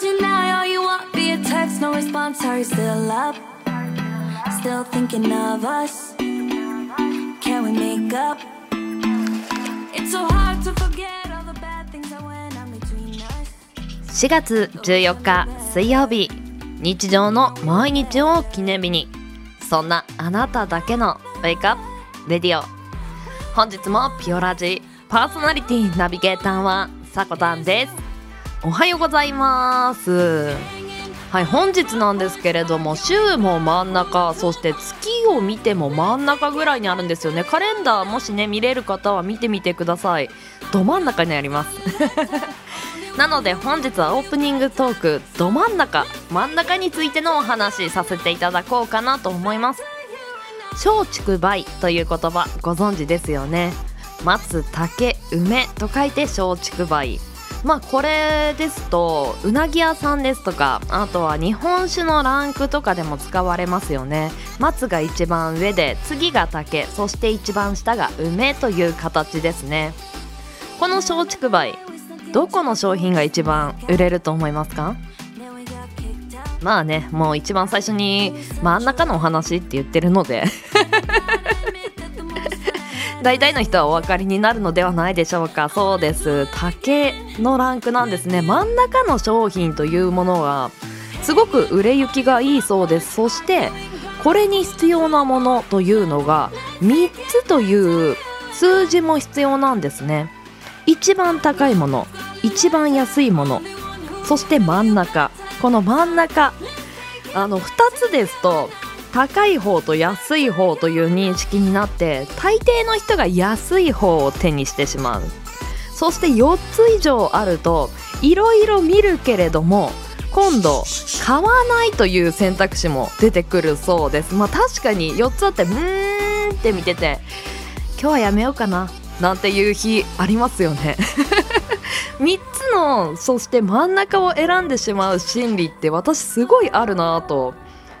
Deny all you want via text, no response. Are you still up? Still thinking of us? Can we make up? It's so hard to forget all the bad things that went on between us. 4月14日水曜日日常の毎日を記念日にそんなあなただけのウェイクアップレディオ本日もピオラジパーソナリティナビゲーターはさこたんですおはようございます。はい本日なんですけれども週も真ん中そして月を見ても真ん中ぐらいにあるんですよね。カレンダーもしね見れる方は見てみてください。ど真ん中にあります。なので本日はオープニングトークど真ん中真ん中についてのお話させていただこうかなと思います。松竹梅という言葉ご存知ですよね。松竹梅と書いて松竹梅。まあこれですとうなぎ屋さんですとかあとは日本酒のランクとかでも使われますよね。松が一番上で次が竹そして一番下が梅という形ですね。この松竹梅どこの商品が一番売れると思いますか？まあねもう一番最初に真ん中のお話って言ってるので。大体の人はお分かりになるのではないでしょうか。そうです。竹のランクなんですね。真ん中の商品というものがすごく売れ行きがいいそうです。そしてこれに必要なものというのが3つという数字も必要なんですね。一番高いもの一番安いものそして真ん中。この真ん中あの2つですと高い方と安い方という認識になって大抵の人が安い方を手にしてしまう。そして4つ以上あるといろいろ見るけれども今度買わないという選択肢も出てくるそうです。まあ確かに4つあってうーんって見てて今日はやめようかななんていう日ありますよね。3つのそして真ん中を選んでしまう心理って私すごいあるなぁと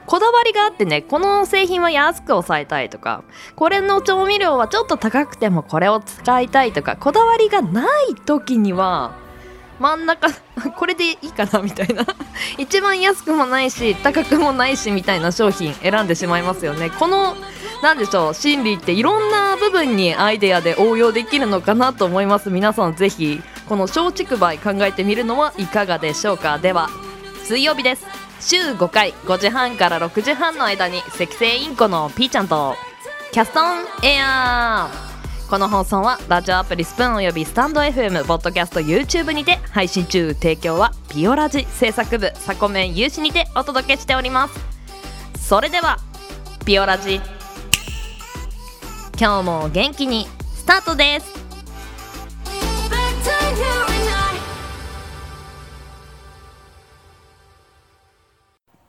こだわりがあってねこの製品は安く抑えたいとかこれの調味料はちょっと高くてもこれを使いたいとかこだわりがない時には真ん中 これでいいかなみたいな。一番安くもないし高くもないしみたいな商品選んでしまいますよね。このなんでしょう心理っていろんな部分にアイデアで応用できるのかなと思います。皆さんぜひこの松竹梅考えてみるのはいかがでしょうか。では水曜日です。週5回5時半から6時半の間に赤星インコのピーちゃんとキャストンエアー。この放送はラジオアプリスプーンおよびスタンド FM ポッドキャスト YouTube にて配信中。提供はピオラジ制作部サコメン有志にてお届けしております。それではピオラジ。今日も元気にスタートです。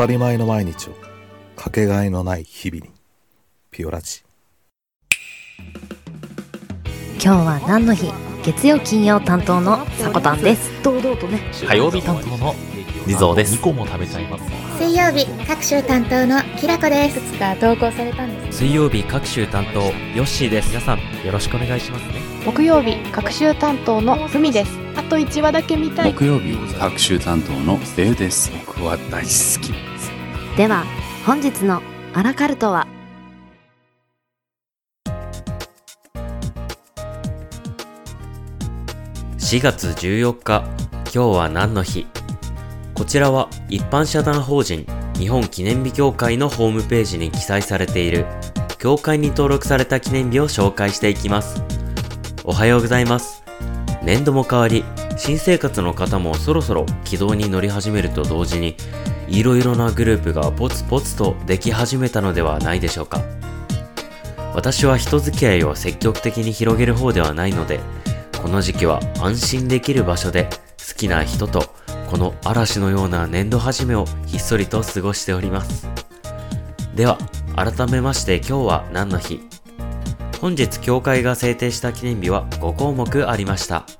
たり前の毎日をかけがえのない日々にピオラジ。今日は何の日？月曜金曜担当のさこたんです。堂々とね。火曜日担当の地蔵です。2個も食べちゃいます。水曜日各週担当のきらこです。いくつか投稿されたんです水曜日各週担当ヨッシーです。皆さんよろしくお願いしますね。木曜日各週担当のふみです。あと1話だけ見たい。木曜日各週担当のデウです。僕は大好きでは本日のアラカルトは？4月14日今日は何の日？こちらは一般社団法人日本記念日協会のホームページに記載されている協会に登録された記念日を紹介していきます。おはようございます。年度も変わり新生活の方もそろそろ軌道に乗り始めると同時にいろいろなグループがポツポツとでき始めたのではないでしょうか私は人付き合いを積極的に広げる方ではないのでこの時期は安心できる場所で好きな人とこの嵐のような年度始めをひっそりと過ごしております。では、改めまして今日は何の日？本日協会が制定した記念日は5項目ありました。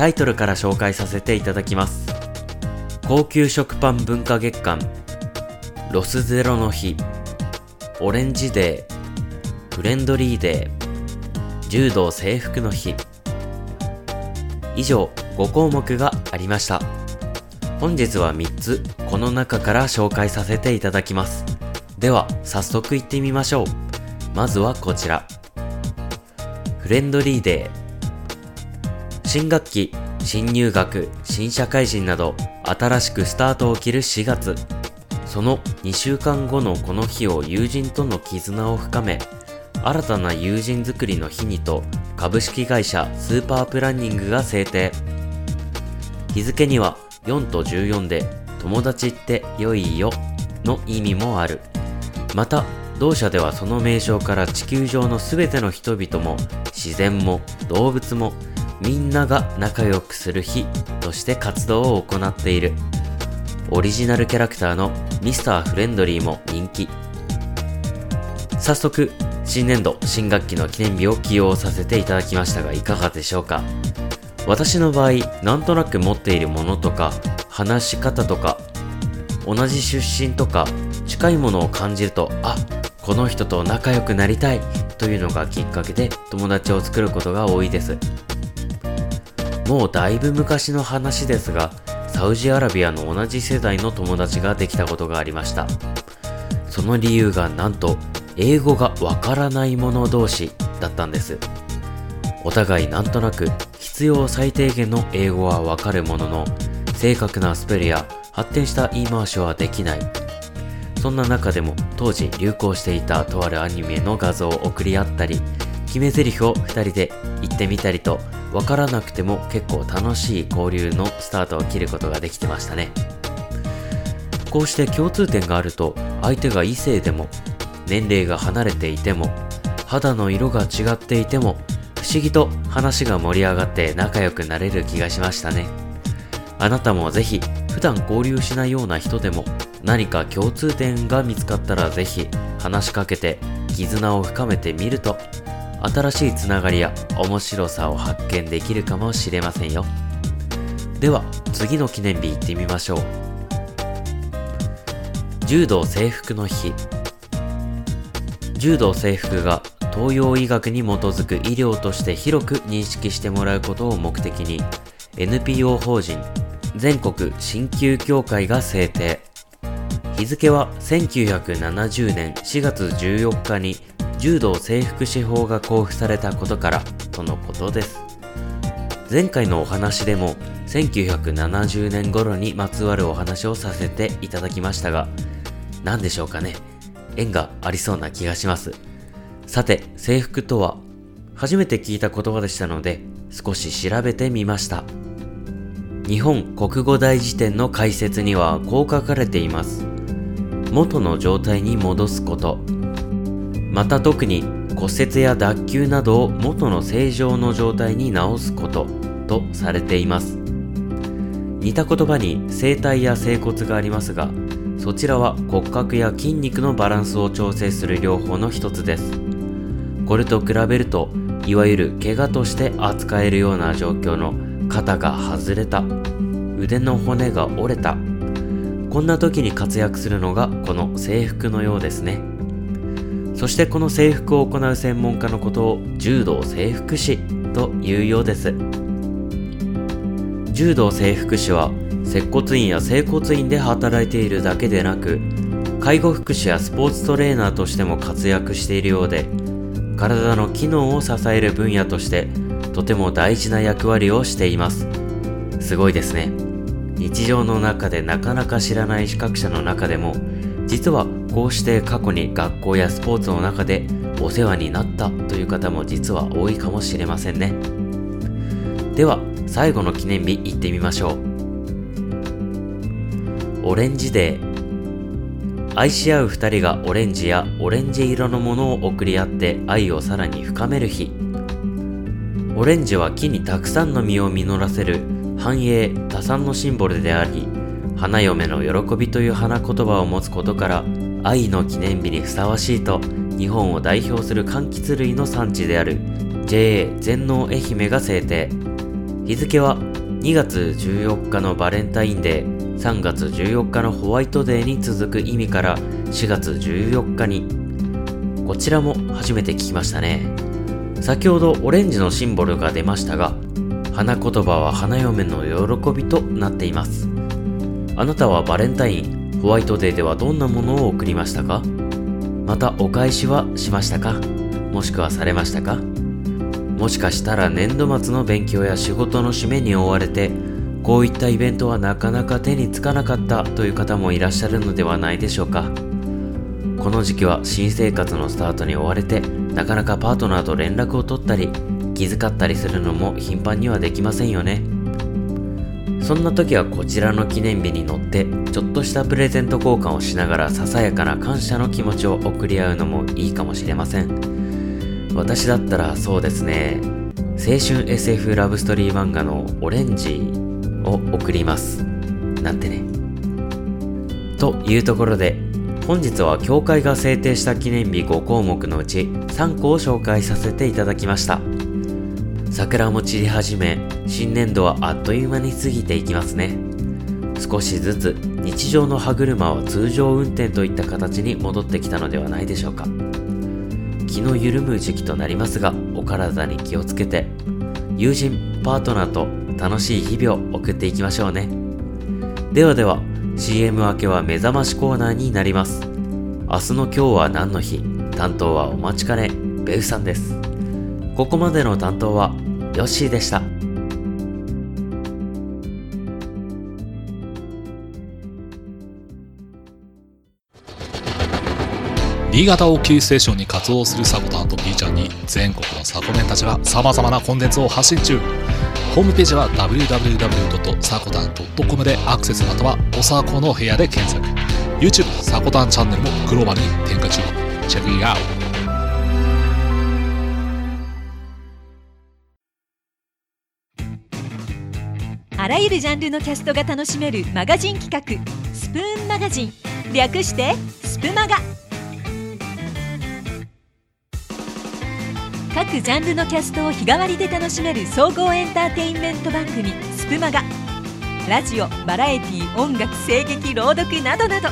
タイトルから紹介させていただきます。高級食パン文化月間、ロスゼロの日、オレンジデー、フレンドリーデー、柔道制服の日。以上5項目がありました。本日は3つこの中から紹介させていただきます。では早速行ってみましょう。まずはこちら。フレンドリーデー。新学期、新入学、新社会人など新しくスタートを切る4月。その2週間後のこの日を友人との絆を深め、新たな友人作りの日にと株式会社スーパープランニングが制定。日付には4と14で友達って良いよの意味もある。また、同社ではその名称から地球上のすべての人々も自然も動物もみんなが仲良くする日として活動を行っている。オリジナルキャラクターのミスターフレンドリーも人気。早速、新年度新学期の記念日を起用させていただきましたがいかがでしょうか？私の場合、なんとなく持っているものとか、話し方とか、同じ出身とか、近いものを感じると、あ、この人と仲良くなりたいというのがきっかけで友達を作ることが多いです。もうだいぶ昔の話ですが、サウジアラビアの同じ世代の友達ができたことがありました。その理由がなんと、英語がわからない者同士だったんです。お互いなんとなく必要最低限の英語はわかるものの、正確なスペルや発展した言い回しはできない。そんな中でも当時流行していたとあるアニメの画像を送り合ったり、決め台詞を2人で言ってみたりと、わからなくても結構楽しい交流のスタートを切ることができてましたね。こうして共通点があると、相手が異性でも、年齢が離れていても、肌の色が違っていても、不思議と話が盛り上がって仲良くなれる気がしましたね。あなたもぜひ、普段交流しないような人でも、何か共通点が見つかったらぜひ、話しかけて、絆を深めてみると、新しいつながりや面白さを発見できるかもしれませんよ。では、次の記念日行ってみましょう。柔道制服の日。柔道制服が東洋医学に基づく医療として広く認識してもらうことを目的に NPO 法人全国鍼灸協会が制定日付は1970年4月14日に柔道制服司法が交付されたことからとのことです前回のお話でも1970年頃にまつわるお話をさせていただきましたが何でしょうかね縁がありそうな気がしますさて、制服とは、初めて聞いた言葉でしたので、少し調べてみました。日本国語大辞典の解説にはこう書かれています。元の状態に戻すこと。また特に骨折や脱臼などを元の正常の状態に治すこととされています。似た言葉に整体や整骨がありますが、そちらは骨格や筋肉のバランスを調整する療法の一つです。これと比べると、いわゆる怪我として扱えるような状況の肩が外れた、腕の骨が折れた、こんな時に活躍するのがこの制服のようですね。そしてこの制服を行う専門家のことを柔道整復師というようです。柔道整復師は接骨院や整骨院で働いているだけでなく、介護福祉やスポーツトレーナーとしても活躍しているようで、体の機能を支える分野としてとても大事な役割をしています。すごいですね。日常の中でなかなか知らない資格者の中でも、実はこうして過去に学校やスポーツの中でお世話になったという方も実は多いかもしれませんね。では、最後の記念日行ってみましょう。オレンジデー。愛し合う二人がオレンジやオレンジ色のものを送り合って愛をさらに深める日。オレンジは木にたくさんの実を実らせる繁栄多産のシンボルであり花嫁の喜びという花言葉を持つことから愛の記念日にふさわしいと日本を代表する柑橘類の産地である JA 全農愛媛が制定。日付は2月14日のバレンタインデー3月14日のホワイトデーに続く意味から4月14日に。こちらも初めて聞きましたね。先ほどオレンジのシンボルが出ましたが花言葉は花嫁の喜びとなっています。あなたはバレンタインホワイトデーではどんなものを贈りましたか？またお返しはしましたか？もしくはされましたか？もしかしたら年度末の勉強や仕事の締めに追われてこういったイベントはなかなか手につかなかったという方もいらっしゃるのではないでしょうか？この時期は新生活のスタートに追われてなかなかパートナーと連絡を取ったり気遣ったりするのも頻繁にはできませんよね。そんな時はこちらの記念日に乗ってちょっとしたプレゼント交換をしながらささやかな感謝の気持ちを送り合うのもいいかもしれません。私だったらそうですね。青春 SF ラブストーリー漫画のオレンジを送ります。なんてね。というところで本日は協会が制定した記念日5項目のうち3個を紹介させていただきました。桜も散り始め新年度はあっという間に過ぎていきますね。少しずつ日常の歯車は通常運転といった形に戻ってきたのではないでしょうか。気の緩む時期となりますがお体に気をつけて友人パートナーと楽しい日々を送っていきましょうね。ではでは CM 明けは目覚ましコーナーになります。明日の今日は何の日？担当はお待ちかねベウさんです。ここまでの担当はヨッシーでした。新潟をキーステーションに活動するサコタンと B ちゃんに全国のサコメンたちが様々なコンテンツを発信中。ホームページは www.sakotan.com でアクセスまたはおさこの部屋で検索。YouTube サコタンチャンネルもグローバルに展開中。チェックイアウト。あらゆるジャンルのキャストが楽しめるマガジン企画スプーンマガジン。略してスプマガ。各ジャンルのキャストを日替わりで楽しめる総合エンターテインメント番組スプマガ。ラジオバラエティ音楽声劇朗読などなど。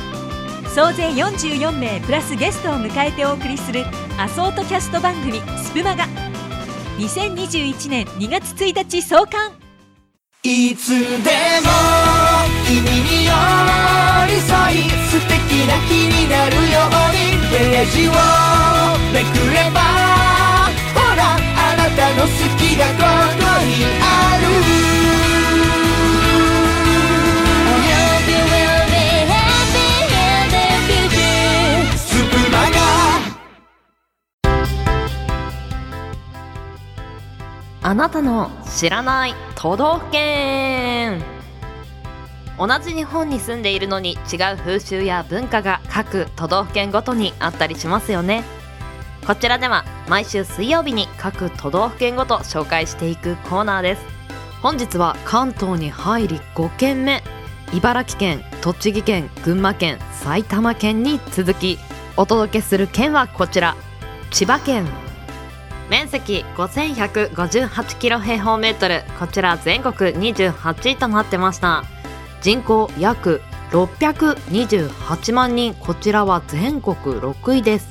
総勢44名プラスゲストを迎えてお送りするアソートキャスト番組スプマガ。2021年2月1日創刊。いつでも君に寄り添い素敵な日になるようにページをめくればほらあなたの好きがここにあるあなたの知らない都道府県。同じ日本に住んでいるのに違う風習や文化が各都道府県ごとにあったりしますよね。こちらでは毎週水曜日に各都道府県ごと紹介していくコーナーです。本日は関東に入り5県目。茨城県栃木県群馬県埼玉県に続きお届けする県はこちら。千葉県面積5158キロ平方メートル。こちら全国28位となってました。人口約628万人。こちらは全国6位です。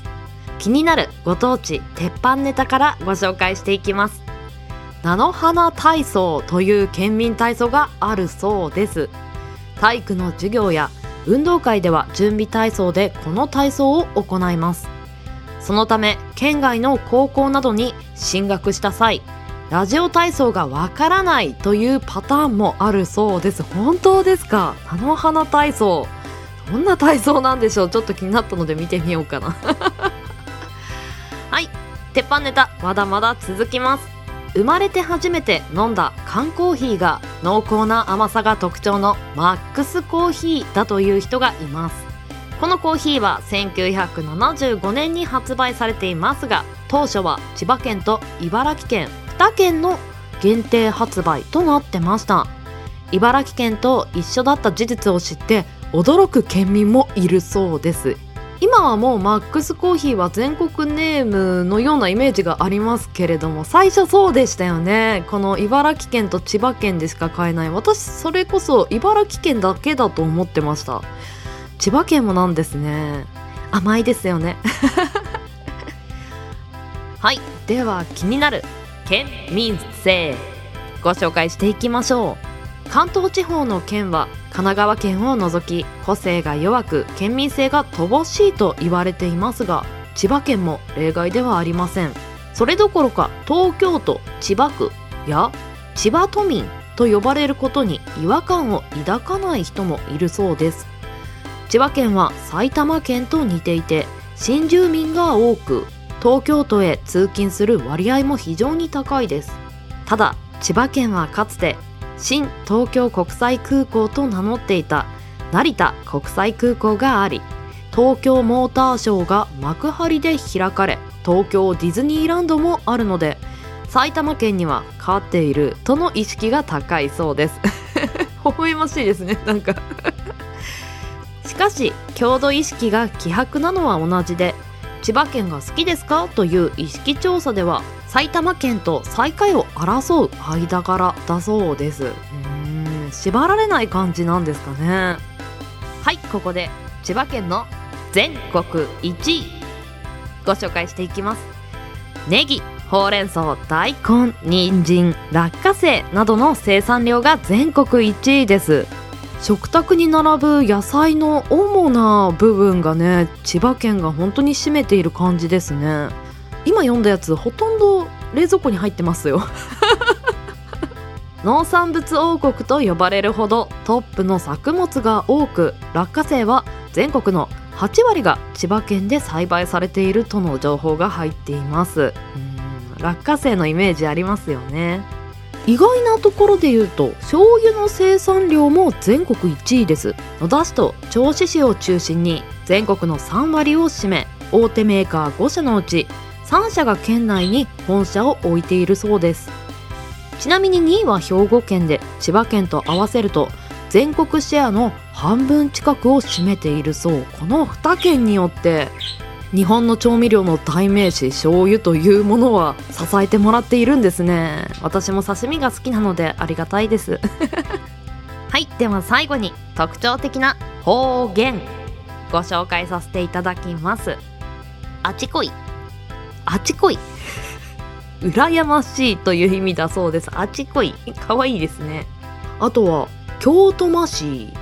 気になるご当地鉄板ネタからご紹介していきます。菜の花体操という県民体操があるそうです。体育の授業や運動会では準備体操でこの体操を行います。そのため県外の高校などに進学した際ラジオ体操がわからないというパターンもあるそうです。本当ですか？菜の花体操。どんな体操なんでしょう？ちょっと気になったので見てみようかな。はい。鉄板ネタまだまだ続きます。生まれて初めて飲んだ缶コーヒーが濃厚な甘さが特徴のマックスコーヒーだという人がいます。このコーヒーは1975年に発売されていますが当初は千葉県と茨城県2県の限定発売となってました。茨城県と一緒だった事実を知って驚く県民もいるそうです。今はもうマックスコーヒーは全国ネームのようなイメージがありますけれども最初そうでしたよね。この茨城県と千葉県でしか買えない。私それこそ茨城県だけだと思ってました。千葉県もなんですね。甘いですよね。はい。では気になる県民性ご紹介していきましょう。関東地方の県は神奈川県を除き個性が弱く県民性が乏しいと言われていますが千葉県も例外ではありません。それどころか東京都千葉区や千葉都民と呼ばれることに違和感を抱かない人もいるそうです千葉県は埼玉県と似ていて新住民が多く東京都へ通勤する割合も非常に高いです。ただ千葉県はかつて新東京国際空港と名乗っていた成田国際空港があり東京モーターショーが幕張で開かれ東京ディズニーランドもあるので埼玉県には勝っているとの意識が高いそうです。微笑ましいですねなんか。しかし郷土意識が希薄なのは同じで千葉県が好きですか？という意識調査では埼玉県と最下位を争う間柄だそうです。うん縛られない感じなんですかね。はいここで千葉県の全国1位。ご紹介していきます。ネギほうれん草大根人参落花生などの生産量が全国1位です。食卓に並ぶ野菜の主な部分がね千葉県が本当に占めている感じですね。今読んだやつほとんど冷蔵庫に入ってますよ。農産物王国と呼ばれるほどトップの作物が多く落花生は全国の8割が千葉県で栽培されているとの情報が入っています。うん落花生のイメージありますよね。意外なところで言うと醤油の生産量も全国1位です。野田市と銚子市を中心に全国の3割を占め大手メーカー5社のうち3社が県内に本社を置いているそうです。ちなみに2位は兵庫県で千葉県と合わせると全国シェアの半分近くを占めているそう。この2県によって日本の調味料の代名詞醤油というものは支えてもらっているんですね。私も刺身が好きなのでありがたいです。はいでは最後に特徴的な方言。ご紹介させていただきます。あちこい。あちこい。羨ましいという意味だそうです。あちこい。かわいいですね。あとは京都マシ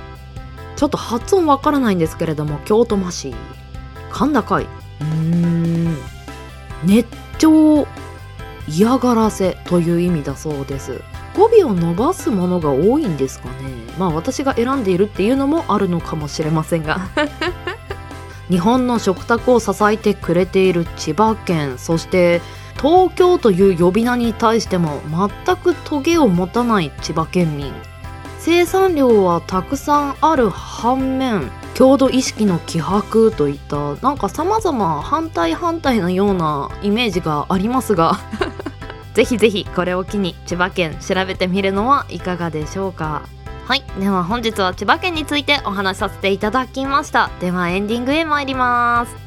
ちょっと発音わからないんですけれども京都マシ甲高い。うーん。熱調嫌がらせという意味だそうです。語尾を伸ばすものが多いんですかね。まあ私が選んでいるっていうのもあるのかもしれませんが。日本の食卓を支えてくれている千葉県そして東京という呼び名に対しても全くトゲを持たない千葉県民生産量はたくさんある反面郷土意識の希薄といったなんか様々反対反対のようなイメージがありますが ぜひぜひこれを機に千葉県調べてみるのはいかがでしょうか。はい。では本日は千葉県についてお話しさせていただきました。ではエンディングへ参ります。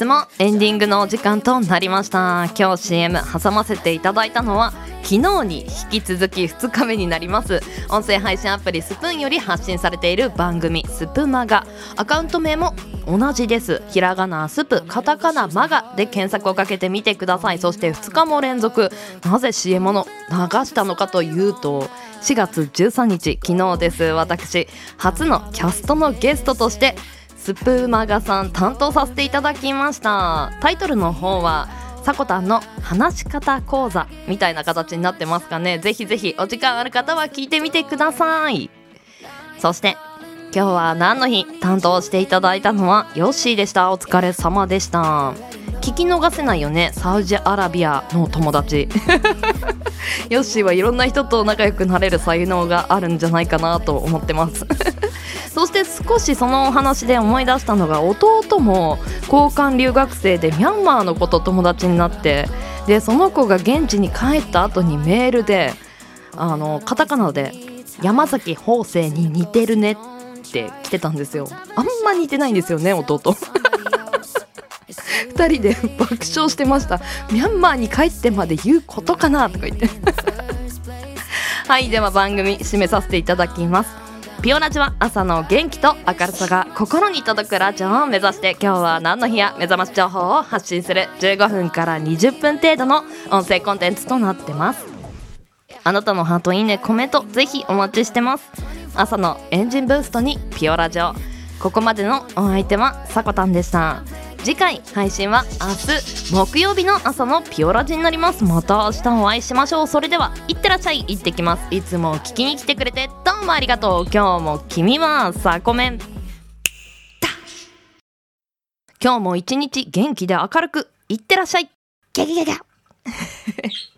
日もエンディングのお時間となりました。今日 CM 挟ませていただいたのは昨日に引き続き2日目になります。音声配信アプリスプーンより発信されている番組スプマガ。アカウント名も同じです。ひらがなスプカタカナマガで検索をかけてみてください。そして2日も連続。なぜ CM を流したのかというと4月13日昨日です。私初のキャストのゲストとしてスプーマガさん担当させていただきました。タイトルの方はさこたんの話し方講座みたいな形になってますかね。ぜひぜひお時間ある方は聞いてみてください。そして今日は何の日担当していただいたのはヨッシーでした。お疲れ様でした。聞き逃せないよね。サウジアラビアの友達。ヨッシーはいろんな人と仲良くなれる才能があるんじゃないかなと思ってます。そして少しそのお話で思い出したのが弟も交換留学生でミャンマーの子と友達になってでその子が現地に帰った後にメールであのカタカナで「山崎邦生に似てるね」って来てたんですよ。あんま似てないんですよね弟。2人で爆笑してました。ミャンマーに帰ってまで言うことかなとか言って。はいでは番組締めさせていただきます。ピオラジは朝の元気と明るさが心に届くラジオを目指して今日は何の日や目覚まし情報を発信する15分から20分程度の音声コンテンツとなってます。あなたのハートいいねコメントぜひお待ちしてます。朝のエンジンブーストにピオラジオ。ここまでのお相手はさこたんでした。次回配信は明日木曜日の朝のピオラジになります。また明日お会いしましょう。それではいってらっしゃい。行ってきます。いつも聞きに来てくれてどうもありがとう。今日も君はさこめん。今日も一日元気で明るくいってらっしゃい。ギャギャギャギャ